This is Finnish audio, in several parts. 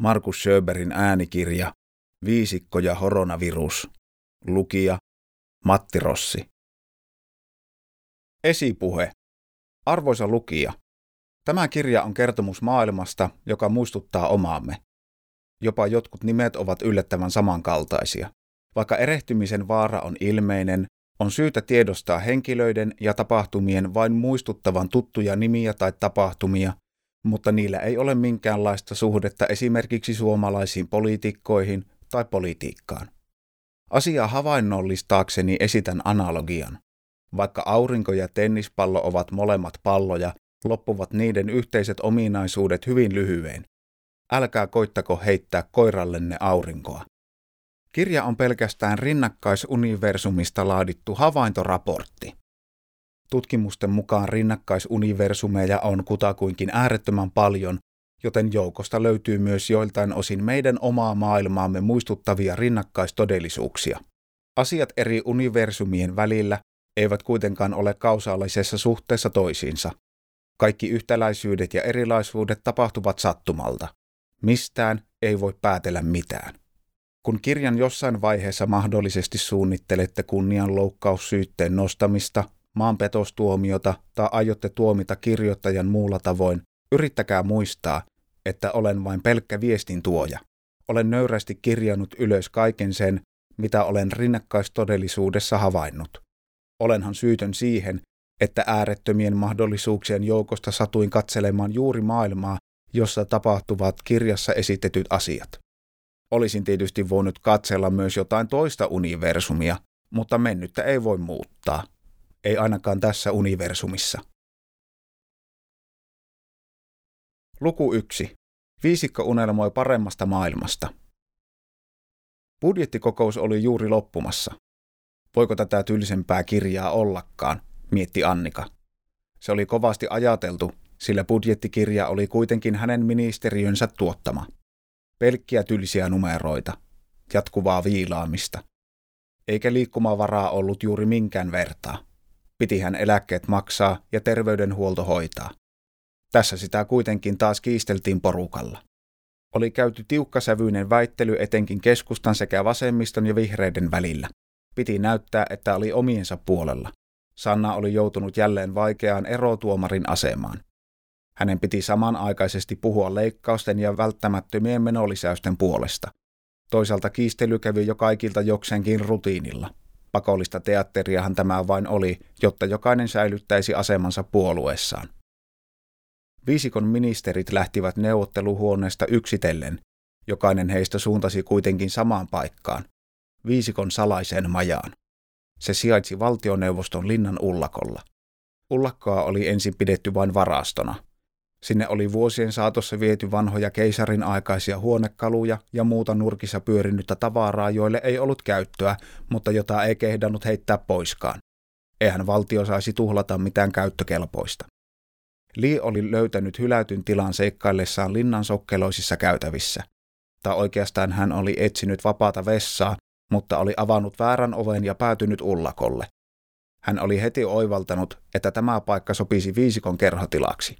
Markus Schöberin äänikirja Viisikko ja horonavirus. Lukija Matti Rossi. Esipuhe. Arvoisa lukija, tämä kirja on kertomus maailmasta, joka muistuttaa omaamme. Jopa jotkut nimet ovat yllättävän samankaltaisia. Vaikka erehtymisen vaara on ilmeinen, on syytä tiedostaa henkilöiden ja tapahtumien vain muistuttavan tuttuja nimiä tai tapahtumia, mutta niillä ei ole minkäänlaista suhdetta esimerkiksi suomalaisiin poliitikkoihin tai politiikkaan. Asiaa havainnollistaakseni esitän analogian. Vaikka aurinko ja tennispallo ovat molemmat palloja, loppuvat niiden yhteiset ominaisuudet hyvin lyhyen. Älkää koittako heittää koirallenne aurinkoa. Kirja on pelkästään rinnakkaisuniversumista laadittu havaintoraportti. Tutkimusten mukaan rinnakkaisuniversumeja on kutakuinkin äärettömän paljon, joten joukosta löytyy myös joiltain osin meidän omaa maailmaamme muistuttavia rinnakkaistodellisuuksia. Asiat eri universumien välillä eivät kuitenkaan ole kausaalisessa suhteessa toisiinsa. Kaikki yhtäläisyydet ja erilaisuudet tapahtuvat sattumalta. Mistään ei voi päätellä mitään. Kun kirjan jossain vaiheessa mahdollisesti suunnittelette kunnianloukkaussyytteen nostamista, maanpetostuomiota tai aiotte tuomita kirjoittajan muulla tavoin, yrittäkää muistaa, että olen vain pelkkä viestin tuoja. Olen nöyrästi kirjannut ylös kaiken sen, mitä olen rinnakkaistodellisuudessa havainnut. Olenhan syytön siihen, että äärettömien mahdollisuuksien joukosta satuin katselemaan juuri maailmaa, jossa tapahtuvat kirjassa esitetyt asiat. Olisin tietysti voinut katsella myös jotain toista universumia, mutta mennyttä ei voi muuttaa. Ei ainakaan tässä universumissa. Luku 1. Viisikko unelmoi paremmasta maailmasta. Budjettikokous oli juuri loppumassa. Voiko tätä tylsempää kirjaa ollakaan, mietti Annika. Se oli kovasti ajateltu, sillä budjettikirja oli kuitenkin hänen ministeriönsä tuottama. Pelkkiä tylsiä numeroita, jatkuvaa viilaamista. Eikä liikkumavaraa ollut juuri minkään vertaa. Piti hän eläkkeet maksaa ja terveydenhuolto hoitaa. Tässä sitä kuitenkin taas kiisteltiin porukalla. Oli käyty tiukkasävyinen väittely etenkin keskustan sekä vasemmiston ja vihreiden välillä. Piti näyttää, että oli omiensa puolella. Sanna oli joutunut jälleen vaikeaan erotuomarin asemaan. Hänen piti samanaikaisesti puhua leikkausten ja välttämättömien menolisäysten puolesta. Toisaalta kiistely kävi jo kaikilta jokseenkin rutiinilla. Pakollista teatteriahan tämä vain oli, jotta jokainen säilyttäisi asemansa puolueessaan. Viisikon ministerit lähtivät neuvotteluhuoneesta yksitellen. Jokainen heistä suuntasi kuitenkin samaan paikkaan, viisikon salaiseen majaan. Se sijaitsi valtioneuvoston linnan ullakolla. Ullakkoa oli ensin pidetty vain varastona. Sinne oli vuosien saatossa viety vanhoja keisarin aikaisia huonekaluja ja muuta nurkissa pyörinyttä tavaraa, joille ei ollut käyttöä, mutta jota ei kehdannut heittää poiskaan. Eihän valtio saisi tuhlata mitään käyttökelpoista. Lee oli löytänyt hylätyn tilan seikkaillessaan linnan sokkeloisissa käytävissä. Tai oikeastaan hän oli etsinyt vapaata vessaa, mutta oli avannut väärän oven ja päätynyt ullakolle. Hän oli heti oivaltanut, että tämä paikka sopisi viisikon kerhotilaksi.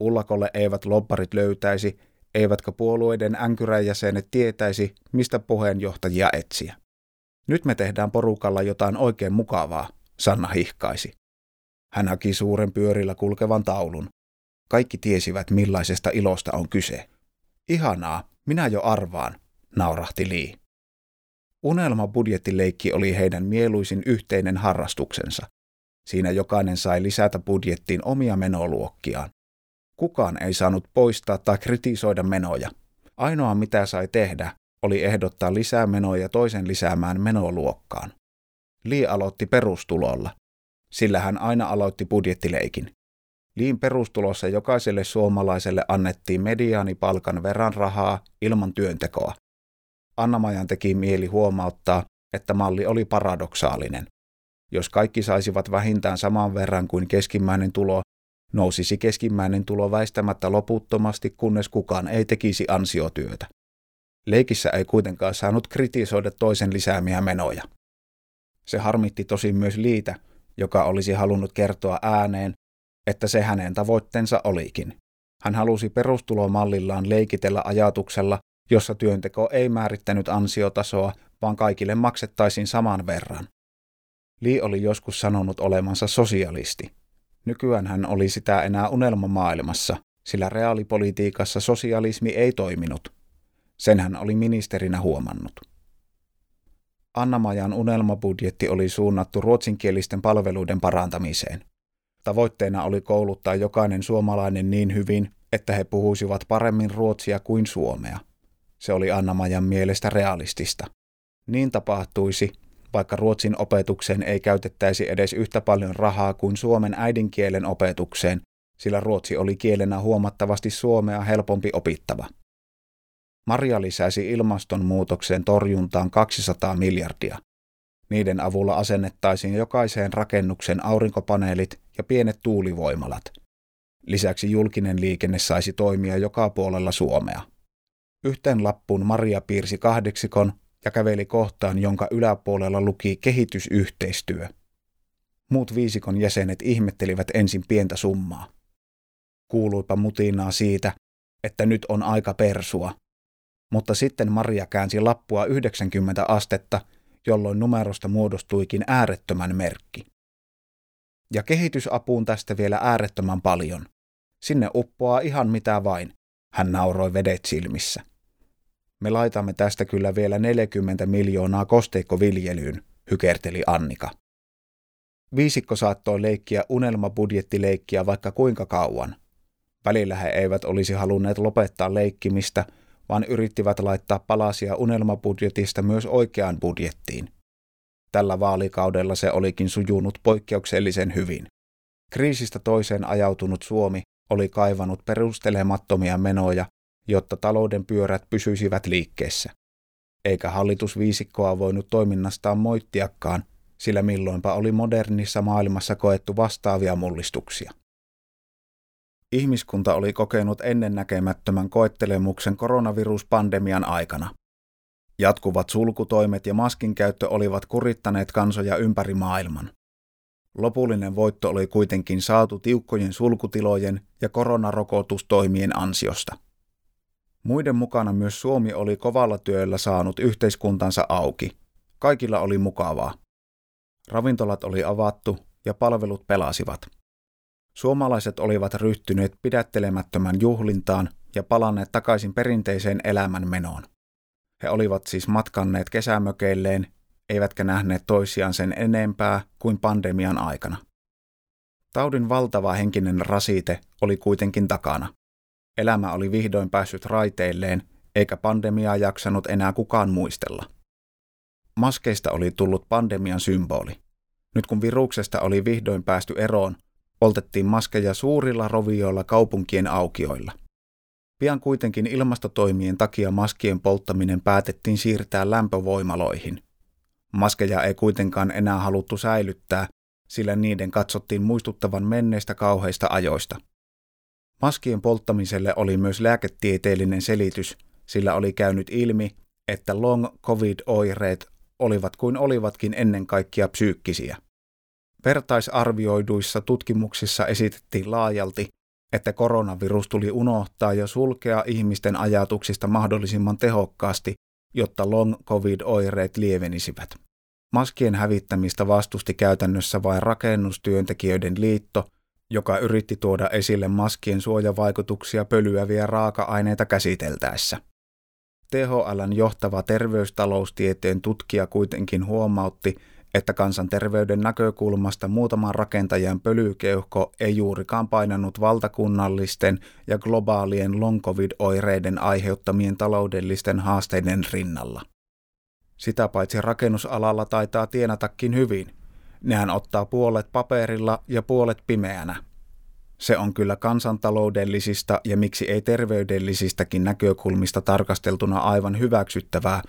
Ullakolle eivät lobbarit löytäisi, eivätkä puolueiden änkyräjäsenet tietäisi, mistä puheenjohtajia etsiä. Nyt me tehdään porukalla jotain oikein mukavaa, Sanna hihkaisi. Hän haki suuren pyörillä kulkevan taulun. Kaikki tiesivät, millaisesta ilosta on kyse. Ihanaa, minä jo arvaan, naurahti Lee. Unelma budjettileikki oli heidän mieluisin yhteinen harrastuksensa. Siinä jokainen sai lisätä budjettiin omia menoluokkiaan. Kukaan ei saanut poistaa tai kritisoida menoja. Ainoa mitä sai tehdä oli ehdottaa lisää menoja toisen lisäämään menoluokkaan. Lee aloitti perustulolla, sillä hän aina aloitti budjettileikin. Liin perustulossa jokaiselle suomalaiselle annettiin mediaanipalkan verran rahaa ilman työntekoa. Anna-Majan teki mieli huomauttaa, että malli oli paradoksaalinen. Jos kaikki saisivat vähintään saman verran kuin keskimmäinen tulo, nousisi keskimmäinen tulo väistämättä loputtomasti, kunnes kukaan ei tekisi ansiotyötä. Leikissä ei kuitenkaan saanut kritisoida toisen lisäämiä menoja. Se harmitti tosin myös Liitä, joka olisi halunnut kertoa ääneen, että se hänen tavoitteensa olikin. Hän halusi perustulomallillaan leikitellä ajatuksella, jossa työnteko ei määrittänyt ansiotasoa, vaan kaikille maksettaisiin saman verran. Li oli joskus sanonut olemansa sosialisti. Nykyään hän oli sitä enää unelmamaailmassa, sillä reaalipolitiikassa sosialismi ei toiminut. Sen hän oli ministerinä huomannut. Anna-Majan unelmabudjetti oli suunnattu ruotsinkielisten palveluiden parantamiseen. Tavoitteena oli kouluttaa jokainen suomalainen niin hyvin, että he puhuisivat paremmin ruotsia kuin suomea. Se oli Anna-Majan mielestä realistista. Niin tapahtuisi, vaikka ruotsin opetukseen ei käytettäisi edes yhtä paljon rahaa kuin suomen äidinkielen opetukseen, sillä ruotsi oli kielenä huomattavasti suomea helpompi opittava. Maria lisäsi ilmastonmuutoksen torjuntaan 200 miljardia. Niiden avulla asennettaisiin jokaiseen rakennuksen aurinkopaneelit ja pienet tuulivoimalat. Lisäksi julkinen liikenne saisi toimia joka puolella Suomea. Yhteen lappuun Maria piirsi kahdeksikon ja käveli kohtaan, jonka yläpuolella luki kehitysyhteistyö. Muut viisikon jäsenet ihmettelivät ensin pientä summaa. Kuuluipa mutinaa siitä, että nyt on aika persua. Mutta sitten Maria käänsi lappua 90 astetta, jolloin numerosta muodostuikin äärettömän merkki. Ja kehitysapuun tästä vielä äärettömän paljon. Sinne uppoaa ihan mitä vain, hän nauroi vedet silmissä. Me laitamme tästä kyllä vielä 40 miljoonaa kosteikkoviljelyyn, hykerteli Annika. Viisikko saattoi leikkiä unelmabudjettileikkiä vaikka kuinka kauan. Välillä he eivät olisi halunneet lopettaa leikkimistä, vaan yrittivät laittaa palasia unelmabudjetista myös oikeaan budjettiin. Tällä vaalikaudella se olikin sujunut poikkeuksellisen hyvin. Kriisistä toiseen ajautunut Suomi oli kaivannut perustelemattomia menoja jotta talouden pyörät pysyisivät liikkeessä. Eikä hallitusviisikkoa voinut toiminnastaan moittiakaan, sillä milloinpa oli modernissa maailmassa koettu vastaavia mullistuksia. Ihmiskunta oli kokenut ennennäkemättömän koettelemuksen koronaviruspandemian aikana. Jatkuvat sulkutoimet ja maskin käyttö olivat kurittaneet kansoja ympäri maailman. Lopullinen voitto oli kuitenkin saatu tiukkojen sulkutilojen ja koronarokotustoimien ansiosta – Muiden mukana myös Suomi oli kovalla työllä saanut yhteiskuntansa auki. Kaikilla oli mukavaa. Ravintolat oli avattu ja palvelut pelasivat. Suomalaiset olivat ryhtyneet pidättelemättömän juhlintaan ja palanneet takaisin perinteiseen elämänmenoon. He olivat siis matkanneet kesämökeilleen, eivätkä nähneet toisiaan sen enempää kuin pandemian aikana. Taudin valtava henkinen rasite oli kuitenkin takana. Elämä oli vihdoin päässyt raiteilleen, eikä pandemiaa jaksanut enää kukaan muistella. Maskeista oli tullut pandemian symboli. Nyt kun viruksesta oli vihdoin päästy eroon, poltettiin maskeja suurilla rovioilla kaupunkien aukioilla. Pian kuitenkin ilmastotoimien takia maskien polttaminen päätettiin siirtää lämpövoimaloihin. Maskeja ei kuitenkaan enää haluttu säilyttää, sillä niiden katsottiin muistuttavan menneistä kauheista ajoista – Maskien polttamiselle oli myös lääketieteellinen selitys, sillä oli käynyt ilmi, että long covid-oireet olivat kuin olivatkin ennen kaikkea psyykkisiä. Vertaisarvioiduissa tutkimuksissa esitettiin laajalti, että koronavirus tuli unohtaa ja sulkea ihmisten ajatuksista mahdollisimman tehokkaasti, jotta long covid-oireet lievenisivät. Maskien hävittämistä vastusti käytännössä vain rakennustyöntekijöiden liitto, joka yritti tuoda esille maskien suojavaikutuksia pölyäviä raaka-aineita käsiteltäessä. THLn johtava terveystaloustieteen tutkija kuitenkin huomautti, että kansanterveyden näkökulmasta muutaman rakentajan pölykeuhko ei juurikaan painanut valtakunnallisten ja globaalien long covid-oireiden aiheuttamien taloudellisten haasteiden rinnalla. Sitä paitsi rakennusalalla taitaa tienatakin hyvin – Nehän ottaa puolet paperilla ja puolet pimeänä. Se on kyllä kansantaloudellisista ja miksi ei terveydellisistäkin näkökulmista tarkasteltuna aivan hyväksyttävää,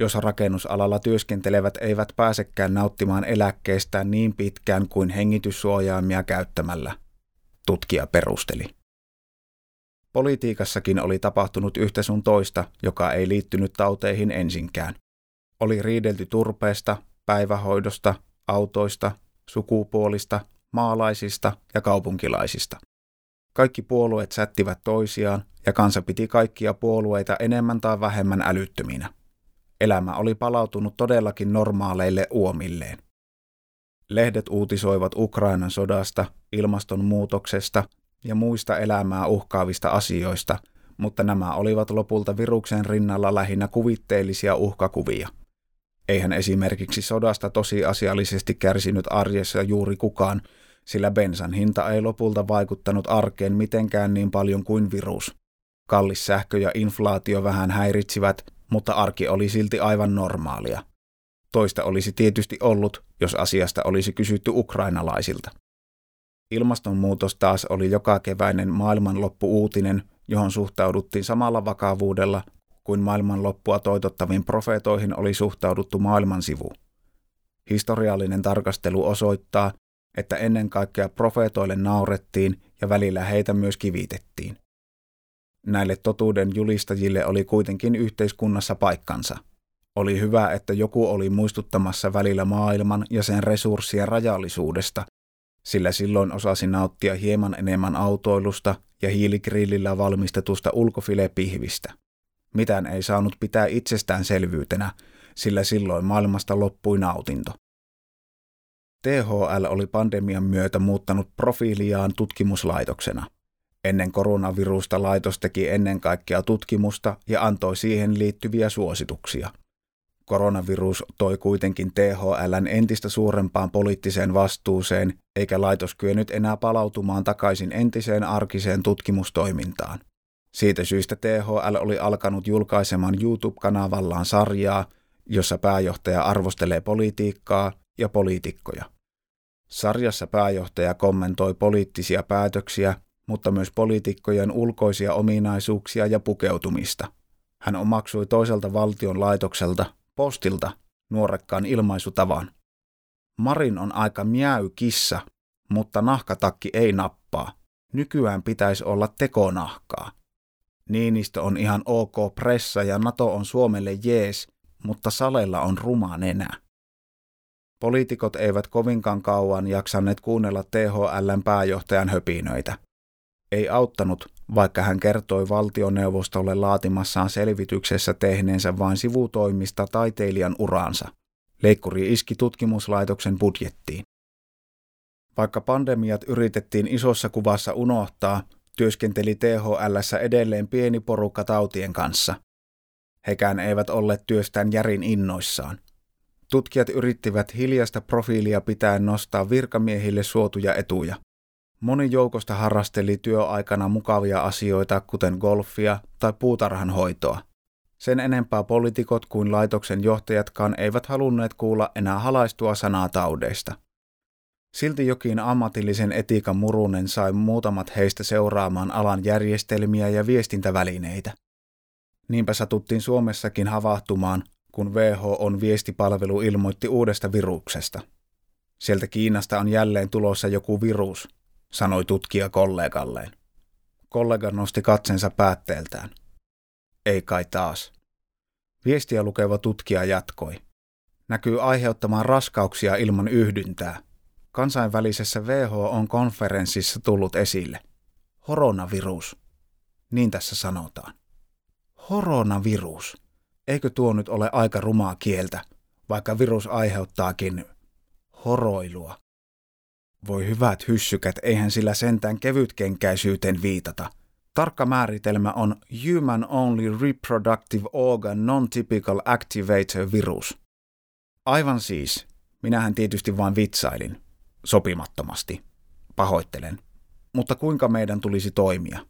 jos rakennusalalla työskentelevät eivät pääsekään nauttimaan eläkkeestään niin pitkään kuin hengityssuojaimia käyttämällä, tutkija perusteli. Politiikassakin oli tapahtunut yhtä sun toista, joka ei liittynyt tauteihin ensinkään. Oli riidelty turpeesta, päivähoidosta, autoista, sukupuolista, maalaisista ja kaupunkilaisista. Kaikki puolueet sättivät toisiaan ja kansa piti kaikkia puolueita enemmän tai vähemmän älyttöminä. Elämä oli palautunut todellakin normaaleille uomilleen. Lehdet uutisoivat Ukrainan sodasta, ilmastonmuutoksesta ja muista elämää uhkaavista asioista, mutta nämä olivat lopulta viruksen rinnalla lähinnä kuvitteellisia uhkakuvia. Eihän esimerkiksi sodasta tosiasiallisesti kärsinyt arjessa juuri kukaan, sillä bensan hinta ei lopulta vaikuttanut arkeen mitenkään niin paljon kuin virus. Kallis sähkö ja inflaatio vähän häiritsivät, mutta arki oli silti aivan normaalia. Toista olisi tietysti ollut, jos asiasta olisi kysytty ukrainalaisilta. Ilmastonmuutos taas oli joka keväinen maailmanloppu-uutinen, johon suhtauduttiin samalla vakavuudella kuin maailmanloppua toitottaviin profeetoihin oli suhtauduttu maailmansivu. Historiallinen tarkastelu osoittaa, että ennen kaikkea profeetoille naurettiin ja välillä heitä myös kivitettiin. Näille totuuden julistajille oli kuitenkin yhteiskunnassa paikkansa. Oli hyvä, että joku oli muistuttamassa välillä maailman ja sen resurssien rajallisuudesta, sillä silloin osasi nauttia hieman enemmän autoilusta ja hiiligrillillä valmistetusta ulkofilepihvistä. Mitään ei saanut pitää itsestäänselvyytenä, sillä silloin maailmasta loppui nautinto. THL oli pandemian myötä muuttanut profiiliaan tutkimuslaitoksena. Ennen koronavirusta laitos teki ennen kaikkea tutkimusta ja antoi siihen liittyviä suosituksia. Koronavirus toi kuitenkin THLn entistä suurempaan poliittiseen vastuuseen, eikä laitos kyennyt enää palautumaan takaisin entiseen arkiseen tutkimustoimintaan. Siitä syystä THL oli alkanut julkaisemaan YouTube-kanavallaan sarjaa, jossa pääjohtaja arvostelee politiikkaa ja poliitikkoja. Sarjassa pääjohtaja kommentoi poliittisia päätöksiä, mutta myös poliitikkojen ulkoisia ominaisuuksia ja pukeutumista. Hän omaksui toiselta valtion laitokselta, postilta, nuorekkaan ilmaisutavan. Marin on aika miäy kissa, mutta nahkatakki ei nappaa. Nykyään pitäisi olla tekonahkaa. Niinistö on ihan ok pressa ja NATO on Suomelle jees, mutta Salella on ruma nenä. Poliitikot eivät kovinkaan kauan jaksaneet kuunnella THLn pääjohtajan höpinöitä. Ei auttanut, vaikka hän kertoi valtioneuvostolle laatimassaan selvityksessä tehneensä vain sivutoimista taiteilijan uraansa. Leikkuri iski tutkimuslaitoksen budjettiin. Vaikka pandemiat yritettiin isossa kuvassa unohtaa, työskenteli THLssä edelleen pieni porukka tautien kanssa. Hekään eivät olleet työstään järin innoissaan. Tutkijat yrittivät hiljasta profiilia pitäen nostaa virkamiehille suotuja etuja. Moni joukosta harrasteli työaikana mukavia asioita, kuten golfia tai puutarhan hoitoa. Sen enempää poliitikot kuin laitoksen johtajatkaan eivät halunneet kuulla enää halaistua sanaa taudeista. Silti jokin ammatillisen etiikan murunen sai muutamat heistä seuraamaan alan järjestelmiä ja viestintävälineitä. Niinpä satuttiin Suomessakin havahtumaan, kun WHOn viestipalvelu ilmoitti uudesta viruksesta. Sieltä Kiinasta on jälleen tulossa joku virus, sanoi tutkija kollegalleen. Kollega nosti katsensa päätteeltään. Ei kai taas. Viestiä lukeva tutkija jatkoi. Näkyy aiheuttamaan raskauksia ilman yhdyntää. Kansainvälisessä WHO-konferenssissa tullut esille. Horonavirus. Niin tässä sanotaan. Horonavirus. Eikö tuo nyt ole aika rumaa kieltä, vaikka virus aiheuttaakin horoilua? Voi hyvät hyssykät, eihän sillä sentään kevytkenkäisyyteen viitata. Tarkka määritelmä on Human Only Reproductive Organ Non-Typical Activator virus. Aivan siis, minähän tietysti vain vitsailin. Sopimattomasti. Pahoittelen. Mutta kuinka meidän tulisi toimia?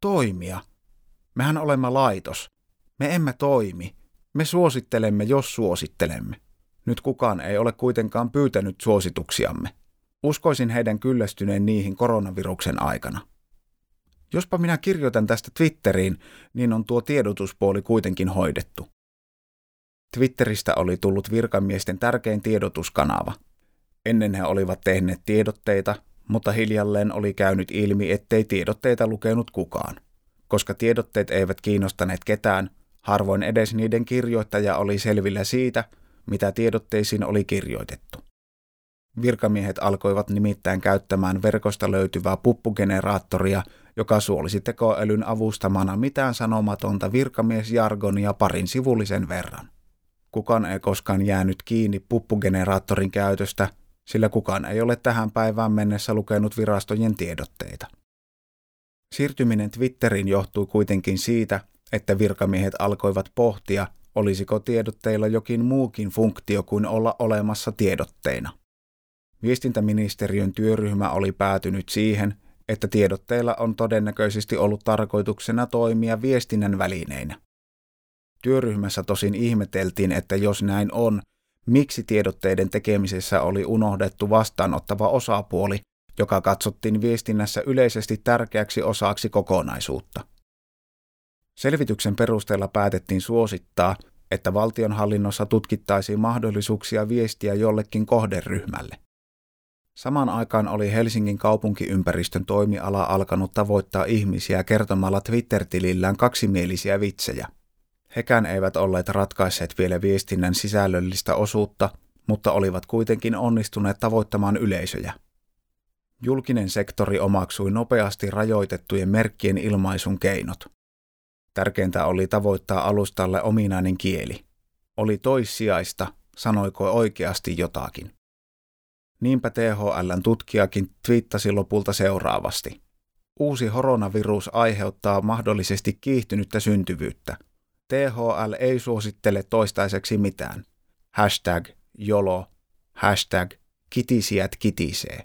Toimia? Mehän olemme laitos. Me emme toimi. Me suosittelemme, jos suosittelemme. Nyt kukaan ei ole kuitenkaan pyytänyt suosituksiamme. Uskoisin heidän kyllästyneen niihin koronaviruksen aikana. Jospa minä kirjoitan tästä Twitteriin, niin on tuo tiedotuspuoli kuitenkin hoidettu. Twitteristä oli tullut virkamiesten tärkein tiedotuskanava. Ennen he olivat tehneet tiedotteita, mutta hiljalleen oli käynyt ilmi, ettei tiedotteita lukenut kukaan. Koska tiedotteet eivät kiinnostaneet ketään, harvoin edes niiden kirjoittaja oli selvillä siitä, mitä tiedotteisiin oli kirjoitettu. Virkamiehet alkoivat nimittäin käyttämään verkosta löytyvää puppugeneraattoria, joka suolisi tekoälyn avustamana mitään sanomatonta virkamiesjargonia parin sivullisen verran. Kukaan ei koskaan jäänyt kiinni puppugeneraattorin käytöstä, sillä kukaan ei ole tähän päivään mennessä lukenut virastojen tiedotteita. Siirtyminen Twitteriin johtui kuitenkin siitä, että virkamiehet alkoivat pohtia, olisiko tiedotteilla jokin muukin funktio kuin olla olemassa tiedotteina. Viestintäministeriön työryhmä oli päätynyt siihen, että tiedotteilla on todennäköisesti ollut tarkoituksena toimia viestinnän välineinä. Työryhmässä tosin ihmeteltiin, että jos näin on, miksi tiedotteiden tekemisessä oli unohdettu vastaanottava osapuoli, joka katsottiin viestinnässä yleisesti tärkeäksi osaksi kokonaisuutta. Selvityksen perusteella päätettiin suosittaa, että valtionhallinnossa tutkittaisiin mahdollisuuksia viestiä jollekin kohderyhmälle. Samaan aikaan oli Helsingin kaupunkiympäristön toimiala alkanut tavoittaa ihmisiä kertomalla Twitter-tilillään kaksimielisiä vitsejä. Hekään eivät olleet ratkaisseet vielä viestinnän sisällöllistä osuutta, mutta olivat kuitenkin onnistuneet tavoittamaan yleisöjä. Julkinen sektori omaksui nopeasti rajoitettujen merkkien ilmaisun keinot. Tärkeintä oli tavoittaa alustalle ominainen kieli. Oli toissijaista, sanoiko oikeasti jotakin. Niinpä THLn tutkijakin twiittasi lopulta seuraavasti. Uusi koronavirus aiheuttaa mahdollisesti kiihtynyttä syntyvyyttä. THL ei suosittele toistaiseksi mitään. Hashtag jolo, hashtag kitisijät kitisee.